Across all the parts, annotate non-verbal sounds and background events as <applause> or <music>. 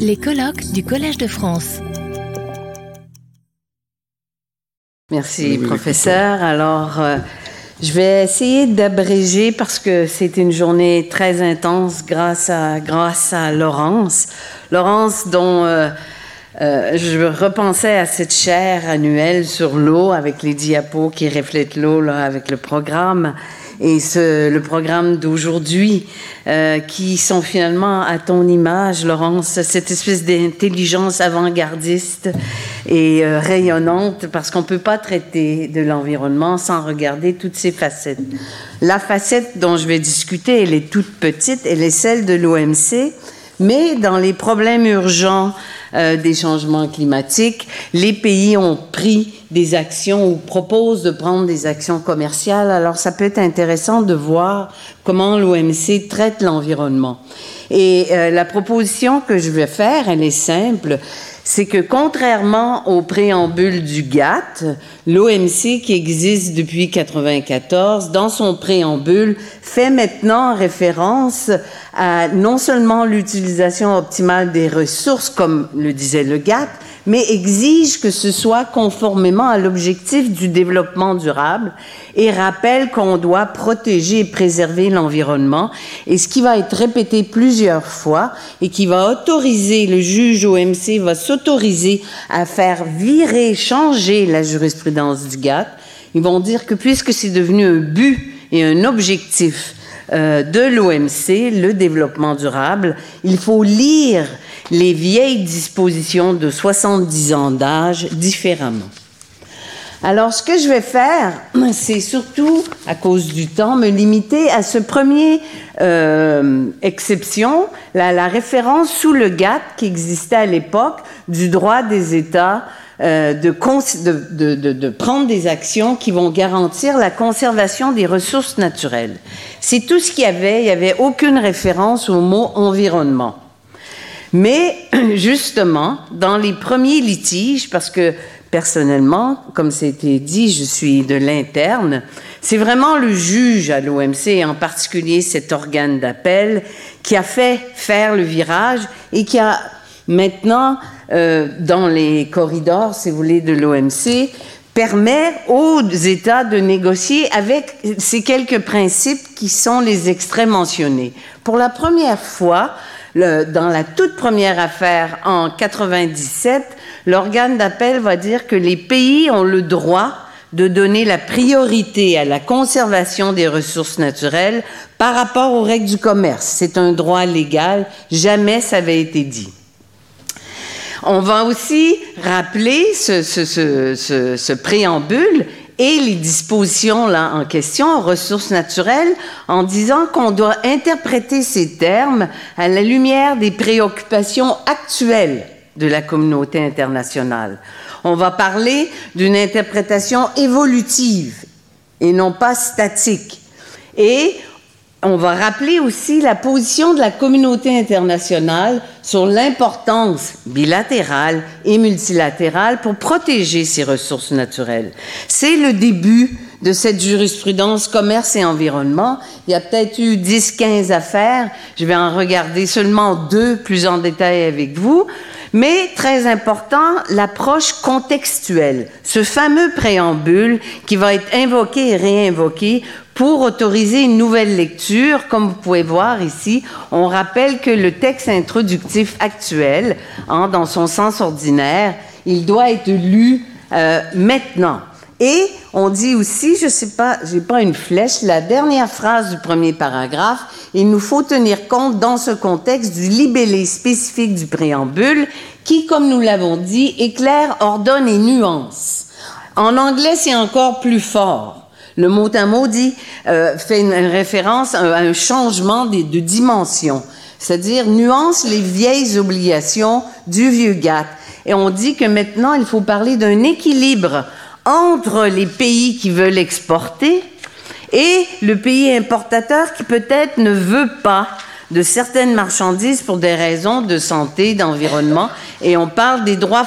Les colloques du Collège de France. Merci, professeur. Alors, euh, je vais essayer d'abréger parce que c'est une journée très intense grâce à, grâce à Laurence. Laurence, dont euh, euh, je repensais à cette chaire annuelle sur l'eau avec les diapos qui reflètent l'eau avec le programme et le programme d'aujourd'hui, euh, qui sont finalement à ton image, Laurence, cette espèce d'intelligence avant-gardiste et euh, rayonnante, parce qu'on ne peut pas traiter de l'environnement sans regarder toutes ces facettes. La facette dont je vais discuter, elle est toute petite, elle est celle de l'OMC, mais dans les problèmes urgents euh, des changements climatiques, les pays ont pris des actions ou proposent de prendre des actions commerciales. Alors ça peut être intéressant de voir comment l'OMC traite l'environnement. Et euh, la proposition que je vais faire, elle est simple c'est que contrairement au préambule du GATT, l'OMC qui existe depuis 94, dans son préambule, fait maintenant référence à non seulement l'utilisation optimale des ressources, comme le disait le GATT, mais exige que ce soit conformément à l'objectif du développement durable et rappelle qu'on doit protéger et préserver l'environnement. Et ce qui va être répété plusieurs fois et qui va autoriser, le juge OMC va s'autoriser à faire virer, changer la jurisprudence du GATT. Ils vont dire que puisque c'est devenu un but et un objectif euh, de l'OMC, le développement durable, il faut lire les vieilles dispositions de 70 ans d'âge différemment. Alors, ce que je vais faire, <clears throat> c'est surtout, à cause du temps, me limiter à ce premier euh, exception, la, référence sous le GATT qui existait à l'époque du droit des États euh, de, de, prendre des actions qui vont garantir la conservation des ressources naturelles. C'est tout ce qu'il y avait. Il n'y avait aucune référence au mot environnement. Mais <clears throat> justement, dans les premiers litiges, parce que personnellement, comme c'était dit, je suis de l'interne, c'est vraiment le juge à l'OMC, et en particulier cet organe d'appel, qui a fait faire le virage et qui a maintenant, euh, dans les corridors, si vous voulez, de l'OMC, permet aux États de négocier avec ces quelques principes qui sont les extraits mentionnés. Pour la première fois, dans la toute première affaire en 97, l'organe d'appel va dire que les pays ont le droit de donner la priorité à la conservation des ressources naturelles par rapport aux règles du commerce. C'est un droit légal, jamais ça avait été dit. On va aussi rappeler ce, préambule et les dispositions là en question, ressources naturelles, en disant qu'on doit interpréter ces termes à la lumière des préoccupations actuelles de la communauté internationale. On va parler d'une interprétation évolutive et non pas statique. Et on va rappeler aussi la position de la communauté internationale sur l'importance bilatérale et multilatérale pour protéger ces ressources naturelles. C'est le début de cette jurisprudence commerce et environnement. Il y a peut-être eu 10-15 affaires. Je vais en regarder seulement deux plus en détail avec vous. Mais très important, l'approche contextuelle, ce fameux préambule qui va être invoqué et réinvoqué pour autoriser une nouvelle lecture. Comme vous pouvez voir ici, on rappelle que le texte introductif actuel, hein, dans son sens ordinaire, il doit être lu euh, maintenant. Et on dit aussi, je sais pas, j'ai pas une flèche, la dernière phrase du premier paragraphe, il nous faut tenir compte dans ce contexte du libellé spécifique du préambule qui, comme nous l'avons dit, éclaire, ordonne et nuance. En anglais, c'est encore plus fort. Le mot à mot dit, euh, fait une référence à un changement de, de dimension, c'est-à-dire nuance les vieilles obligations du vieux GATT. Et on dit que maintenant, il faut parler d'un équilibre entre les pays qui veulent exporter et le pays importateur qui peut-être ne veut pas de certaines marchandises pour des raisons de santé, d'environnement, et on parle des droits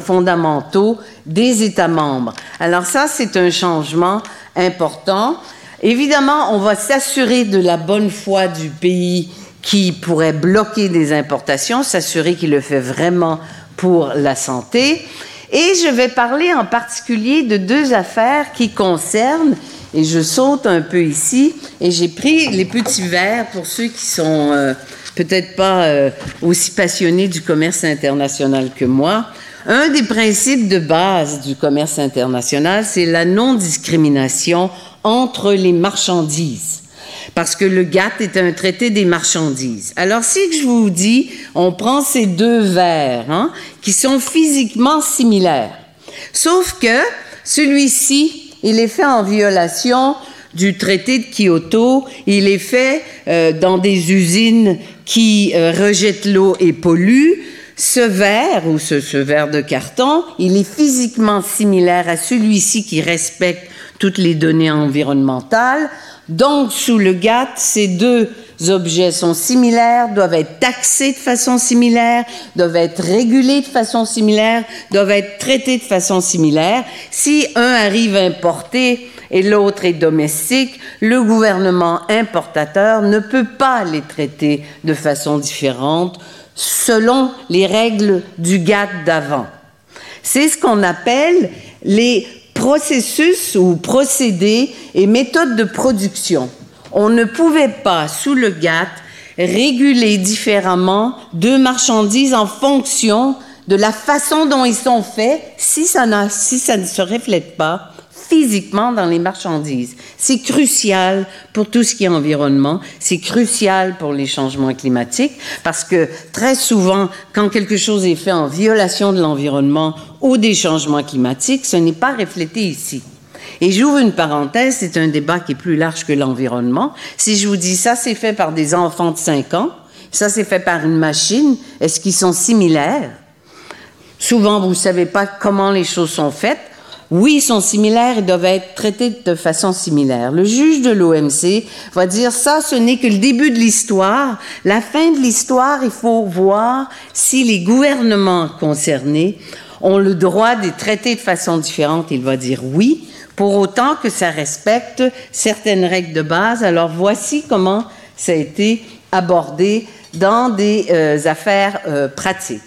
fondamentaux des États membres. Alors ça, c'est un changement important. Évidemment, on va s'assurer de la bonne foi du pays qui pourrait bloquer des importations, s'assurer qu'il le fait vraiment pour la santé. Et je vais parler en particulier de deux affaires qui concernent, et je saute un peu ici, et j'ai pris les petits verres pour ceux qui sont euh, peut-être pas euh, aussi passionnés du commerce international que moi. Un des principes de base du commerce international, c'est la non-discrimination entre les marchandises parce que le GATT est un traité des marchandises. Alors, si je vous dis, on prend ces deux verres hein, qui sont physiquement similaires, sauf que celui-ci, il est fait en violation du traité de Kyoto, il est fait euh, dans des usines qui euh, rejettent l'eau et polluent. Ce verre ou ce, ce verre de carton, il est physiquement similaire à celui-ci qui respecte toutes les données environnementales. Donc, sous le GATT, ces deux objets sont similaires, doivent être taxés de façon similaire, doivent être régulés de façon similaire, doivent être traités de façon similaire. Si un arrive importé et l'autre est domestique, le gouvernement importateur ne peut pas les traiter de façon différente selon les règles du GATT d'avant. C'est ce qu'on appelle les processus ou procédés et méthodes de production. On ne pouvait pas, sous le GATT, réguler différemment deux marchandises en fonction de la façon dont ils sont faits si ça, si ça ne se reflète pas physiquement dans les marchandises. C'est crucial pour tout ce qui est environnement, c'est crucial pour les changements climatiques, parce que très souvent, quand quelque chose est fait en violation de l'environnement ou des changements climatiques, ce n'est pas reflété ici. Et j'ouvre une parenthèse, c'est un débat qui est plus large que l'environnement. Si je vous dis ça, c'est fait par des enfants de 5 ans, ça c'est fait par une machine, est-ce qu'ils sont similaires? Souvent, vous ne savez pas comment les choses sont faites oui, ils sont similaires et doivent être traités de façon similaire. Le juge de l'OMC va dire ça, ce n'est que le début de l'histoire. La fin de l'histoire, il faut voir si les gouvernements concernés ont le droit de traiter de façon différente. Il va dire oui, pour autant que ça respecte certaines règles de base. Alors voici comment ça a été abordé dans des euh, affaires euh, pratiques.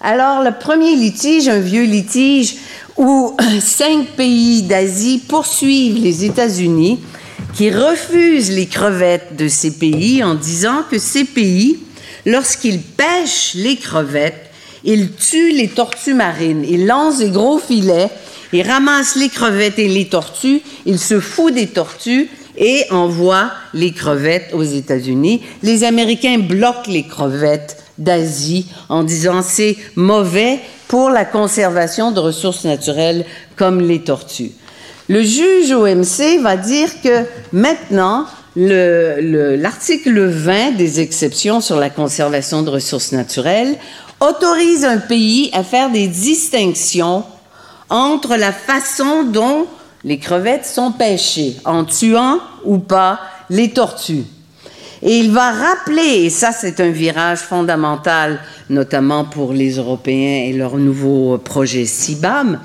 Alors, le premier litige, un vieux litige où cinq pays d'Asie poursuivent les États-Unis qui refusent les crevettes de ces pays en disant que ces pays, lorsqu'ils pêchent les crevettes, ils tuent les tortues marines, ils lancent des gros filets, ils ramassent les crevettes et les tortues, ils se foutent des tortues et envoient les crevettes aux États-Unis. Les Américains bloquent les crevettes d'Asie en disant c'est mauvais pour la conservation de ressources naturelles comme les tortues. Le juge OMC va dire que maintenant, l'article 20 des exceptions sur la conservation de ressources naturelles autorise un pays à faire des distinctions entre la façon dont les crevettes sont pêchées, en tuant ou pas les tortues. Et il va rappeler, et ça c'est un virage fondamental, notamment pour les Européens et leur nouveau projet CIBAM,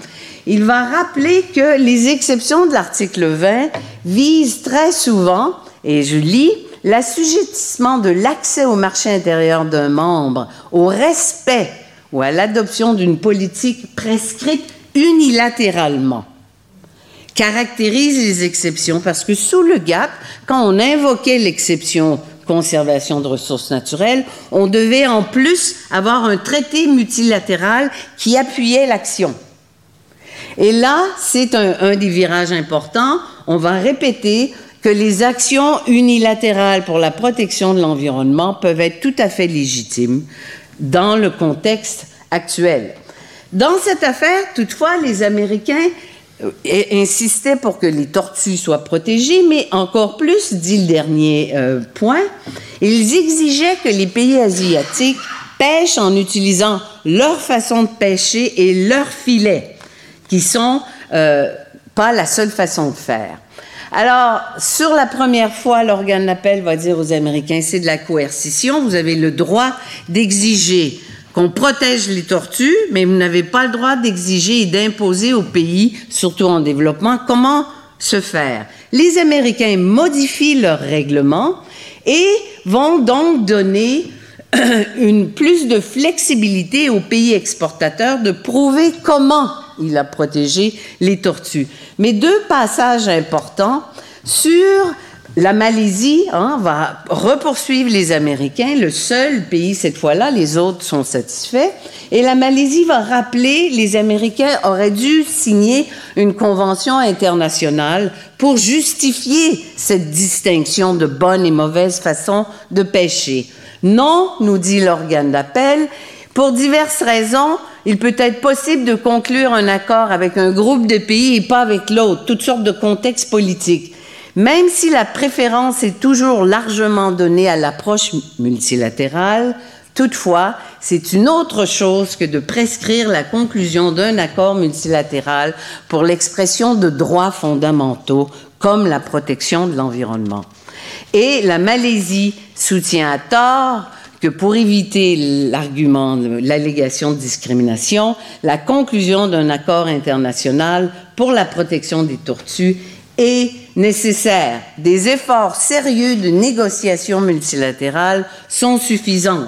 il va rappeler que les exceptions de l'article 20 visent très souvent, et je lis, l'assujettissement de l'accès au marché intérieur d'un membre au respect ou à l'adoption d'une politique prescrite unilatéralement caractérise les exceptions parce que sous le GATT, quand on invoquait l'exception conservation de ressources naturelles, on devait en plus avoir un traité multilatéral qui appuyait l'action. Et là, c'est un, un, des virages importants. On va répéter que les actions unilatérales pour la protection de l'environnement peuvent être tout à fait légitimes dans le contexte actuel. Dans cette affaire, toutefois, les Américains euh, insistait pour que les tortues soient protégées, mais encore plus, dit le dernier euh, point, ils exigeaient que les pays asiatiques pêchent en utilisant leur façon de pêcher et leurs filets, qui sont euh, pas la seule façon de faire. Alors, sur la première fois, l'organe d'appel va dire aux Américains, c'est de la coercition, vous avez le droit d'exiger qu'on protège les tortues, mais vous n'avez pas le droit d'exiger et d'imposer aux pays, surtout en développement, comment se faire. Les Américains modifient leur règlement et vont donc donner <clears throat> une plus de flexibilité aux pays exportateurs de prouver comment il a protégé les tortues. Mais deux passages importants sur la Malaisie hein, va repoursuivre les Américains, le seul pays cette fois-là, les autres sont satisfaits. Et la Malaisie va rappeler les Américains auraient dû signer une convention internationale pour justifier cette distinction de bonne et mauvaise façon de pêcher. Non, nous dit l'organe d'appel, pour diverses raisons, il peut être possible de conclure un accord avec un groupe de pays et pas avec l'autre, toutes sortes de contextes politiques. Même si la préférence est toujours largement donnée à l'approche multilatérale, toutefois, c'est une autre chose que de prescrire la conclusion d'un accord multilatéral pour l'expression de droits fondamentaux comme la protection de l'environnement. Et la Malaisie soutient à tort que pour éviter l'argument, l'allégation de discrimination, la conclusion d'un accord international pour la protection des tortues est nécessaire. Des efforts sérieux de négociation multilatérale sont suffisants.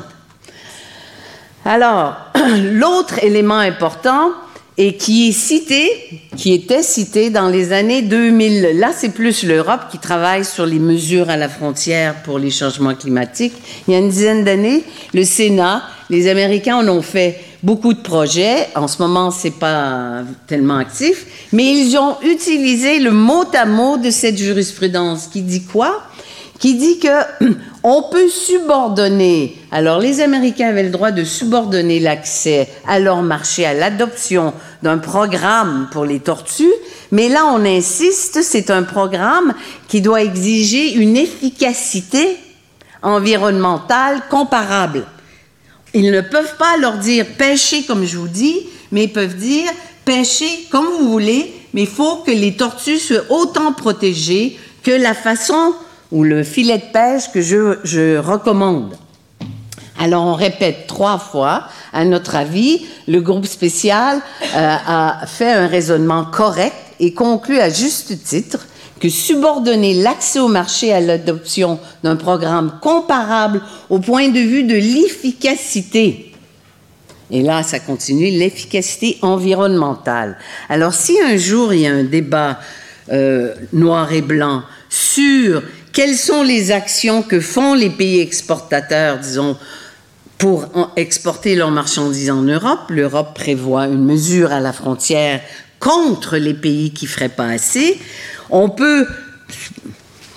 Alors, <clears throat> l'autre élément important et qui est cité, qui était cité dans les années 2000. Là, c'est plus l'Europe qui travaille sur les mesures à la frontière pour les changements climatiques. Il y a une dizaine d'années, le Sénat, les Américains en ont fait beaucoup de projets. En ce moment, c'est pas tellement actif, mais ils ont utilisé le mot à mot de cette jurisprudence qui dit quoi? Qui dit que <clears throat> on peut subordonner. Alors, les Américains avaient le droit de subordonner l'accès à leur marché à l'adoption d'un programme pour les tortues, mais là, on insiste, c'est un programme qui doit exiger une efficacité environnementale comparable. Ils ne peuvent pas leur dire pêchez comme je vous dis, mais ils peuvent dire pêchez comme vous voulez, mais il faut que les tortues soient autant protégées que la façon ou le filet de pêche que je, recommande. Alors on répète trois fois. À notre avis, le groupe spécial euh, a fait un raisonnement correct et conclut à juste titre que subordonner l'accès au marché à l'adoption d'un programme comparable au point de vue de l'efficacité, et là ça continue, l'efficacité environnementale. Alors si un jour il y a un débat euh, noir et blanc sur quelles sont les actions que font les pays exportateurs, disons, pour exporter leurs marchandises en Europe, l'Europe prévoit une mesure à la frontière contre les pays qui feraient pas assez on peut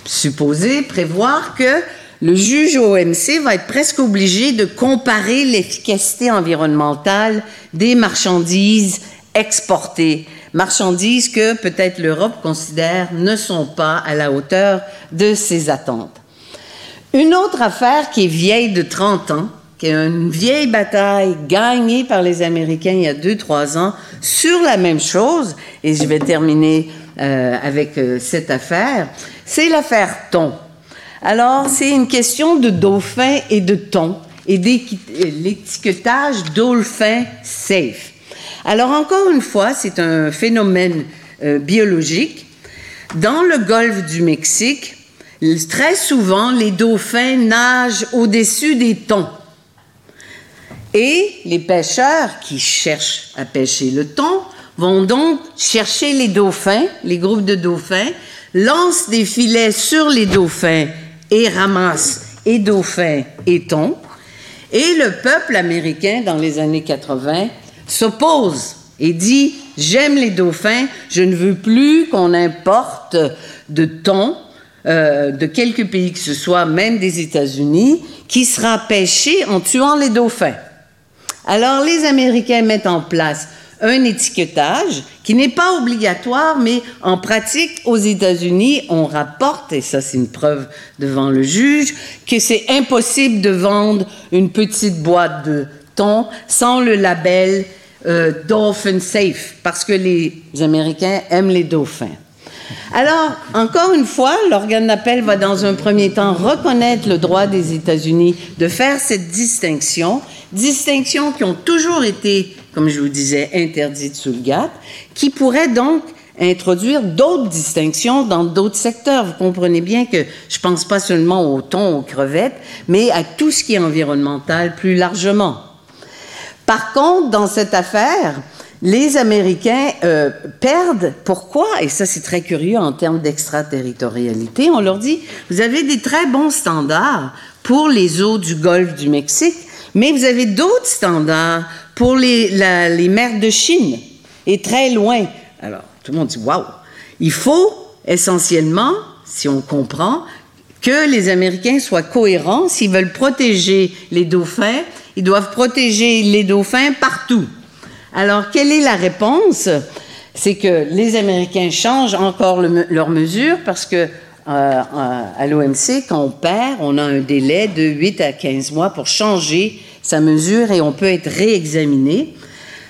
supposer, prévoir que le juge OMC va être presque obligé de comparer l'efficacité environnementale des marchandises exportées, marchandises que peut-être l'Europe considère ne sont pas à la hauteur de ses attentes. Une autre affaire qui est vieille de 30 ans, qui est une vieille bataille gagnée par les Américains il y a 2-3 ans sur la même chose, et je vais terminer euh, avec euh, cette affaire, c'est l'affaire thon. Alors, c'est une question de dauphin et de thon et l'étiquetage dolphin safe. Alors, encore une fois, c'est un phénomène euh, biologique. Dans le golfe du Mexique, très souvent, les dauphins nagent au-dessus des thons. Et les pêcheurs qui cherchent à pêcher le thon vont donc chercher les dauphins, les groupes de dauphins, lancent des filets sur les dauphins et ramassent et dauphins et thon. Et le peuple américain, dans les années 80, s'oppose et dit J'aime les dauphins, je ne veux plus qu'on importe de thon euh, de quelque pays que ce soit, même des États-Unis, qui sera pêché en tuant les dauphins. Alors les Américains mettent en place un étiquetage qui n'est pas obligatoire, mais en pratique, aux États-Unis, on rapporte, et ça c'est une preuve devant le juge, que c'est impossible de vendre une petite boîte de thon sans le label euh, Dolphin Safe, parce que les Américains aiment les dauphins. Alors, encore une fois, l'organe d'appel va dans un premier temps reconnaître le droit des États-Unis de faire cette distinction, distinction qui ont toujours été comme je vous disais, interdite sous le GATT, qui pourrait donc introduire d'autres distinctions dans d'autres secteurs. Vous comprenez bien que je pense pas seulement au thon, aux crevettes, mais à tout ce qui est environnemental plus largement. Par contre, dans cette affaire, les Américains euh, perdent. Pourquoi? Et ça, c'est très curieux en termes d'extraterritorialité. On leur dit, vous avez des très bons standards pour les eaux du golfe du Mexique, mais vous avez d'autres standards pour les, les mers de Chine et très loin. Alors, tout le monde dit, waouh! Il faut essentiellement, si on comprend, que les Américains soient cohérents. S'ils veulent protéger les dauphins, ils doivent protéger les dauphins partout. Alors, quelle est la réponse? C'est que les Américains changent encore leurs mesures parce que euh, euh, à l'OMC, quand on perd, on a un délai de 8 à 15 mois pour changer sa mesure et on peut être réexaminé.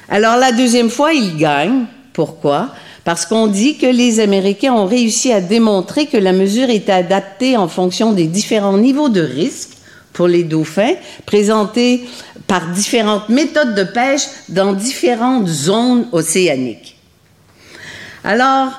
Alors, la deuxième fois, ils gagnent. Pourquoi? Parce qu'on dit que les Américains ont réussi à démontrer que la mesure était adaptée en fonction des différents niveaux de risque pour les dauphins, présentés par différentes méthodes de pêche dans différentes zones océaniques. Alors,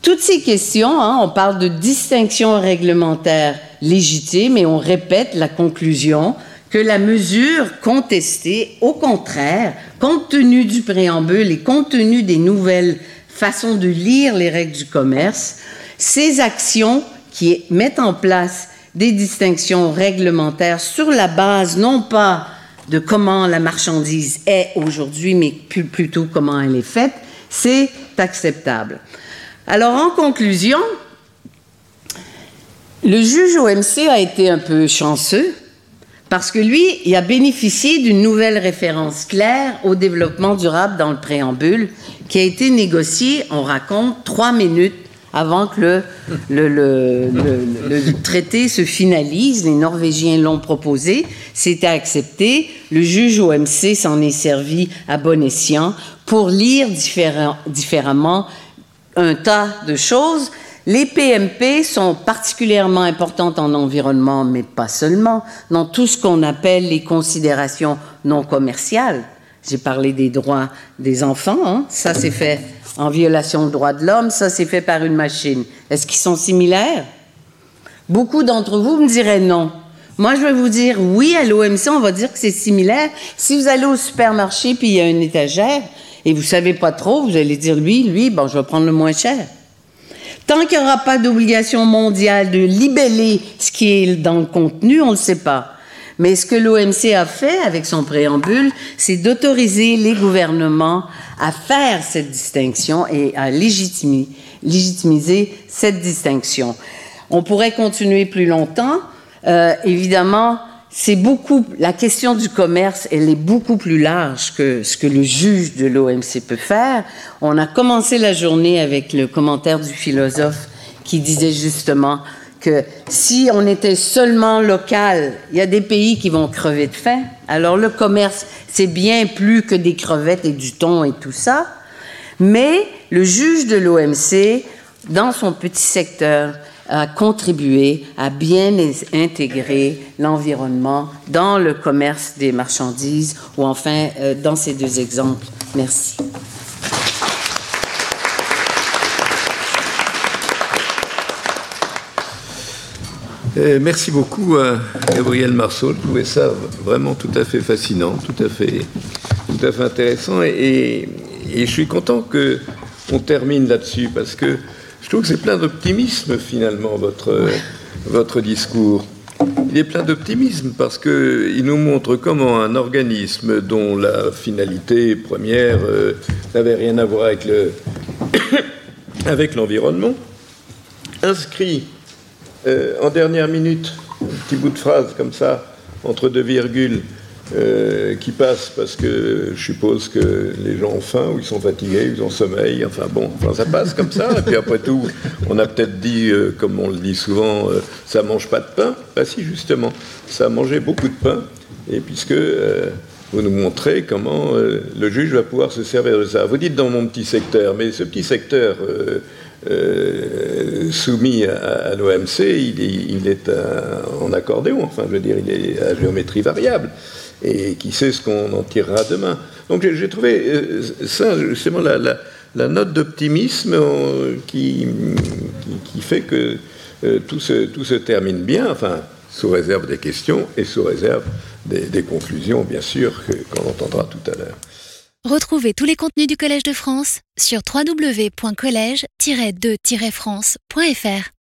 toutes ces questions, hein, on parle de distinction réglementaire légitime et on répète la conclusion que la mesure contestée, au contraire, compte tenu du préambule et compte tenu des nouvelles façons de lire les règles du commerce, ces actions qui mettent en place des distinctions réglementaires sur la base non pas de comment la marchandise est aujourd'hui, mais plutôt comment elle est faite, c'est acceptable. Alors, en conclusion, le juge OMC a été un peu chanceux parce que lui, il a bénéficié d'une nouvelle référence claire au développement durable dans le préambule qui a été négociée, on raconte, trois minutes avant que le, traité se finalise. Les Norvégiens l'ont proposé, c'était accepté. Le juge OMC s'en est servi à bon escient pour lire différemment un tas de choses. Les PMP sont particulièrement importantes en environnement, mais pas seulement, dans tout ce qu'on appelle les considérations non commerciales. J'ai parlé des droits des enfants, hein. ça c'est fait en violation de droits de l'homme, ça c'est fait par une machine. Est-ce qu'ils sont similaires? Beaucoup d'entre vous me diraient non. Moi, je vais vous dire oui, à l'OMC, on va dire que c'est similaire. Si vous allez au supermarché puis il y a une étagère et vous savez pas trop, vous allez dire lui, lui, bon, je vais prendre le moins cher. Tant qu'il n'y aura pas d'obligation mondiale de libeller ce qui est dans le contenu, on ne le sait pas. Mais ce que l'OMC a fait avec son préambule, c'est d'autoriser les gouvernements à faire cette distinction et à légitimer, légitimiser cette distinction. On pourrait continuer plus longtemps. Euh, évidemment, c'est beaucoup la question du commerce, elle est beaucoup plus large que ce que le juge de l'OMC peut faire. On a commencé la journée avec le commentaire du philosophe qui disait justement que si on était seulement local, il y a des pays qui vont crever de faim. Alors le commerce, c'est bien plus que des crevettes et du thon et tout ça. Mais le juge de l'OMC, dans son petit secteur, a contribué à bien intégrer l'environnement dans le commerce des marchandises ou enfin euh, dans ces deux exemples. Merci. Euh, merci beaucoup à Gabriel Marceau. Je trouvais ça vraiment tout à fait fascinant, tout à fait, tout à fait intéressant. Et, je suis content qu'on termine là-dessus parce que je trouve que c'est plein d'optimisme finalement votre, votre discours. Il est plein d'optimisme parce qu'il nous montre comment un organisme dont la finalité première euh, n'avait rien à voir avec, le <coughs> avec l'environnement inscrit euh, en dernière minute, un petit bout de phrase comme ça, entre deux virgules, euh, qui passe parce que je suppose que les gens ont faim ou ils sont fatigués, ils ont sommeil, enfin bon, enfin ça passe comme ça. Et puis après tout, on a peut-être dit, euh, comme on le dit souvent, ça mange pas de pain. Bah si, justement, ça a mangé beaucoup de pain. Et puisque vous nous montrez comment le juge va pouvoir se servir de ça. Vous dites dans mon petit secteur, mais ce petit secteur euh, soumis à, l'OMC, il, est en accordéon, enfin je veux dire, il est à géométrie variable, et qui sait ce qu'on en tirera demain. Donc j'ai trouvé euh, ça, justement, la, note d'optimisme euh, qui, fait que euh, tout, se, termine bien, enfin, sous réserve des questions et sous réserve des, des conclusions, bien sûr, qu'on entendra tout à l'heure. Retrouvez tous les contenus du Collège de France sur www.colège-2-france.fr.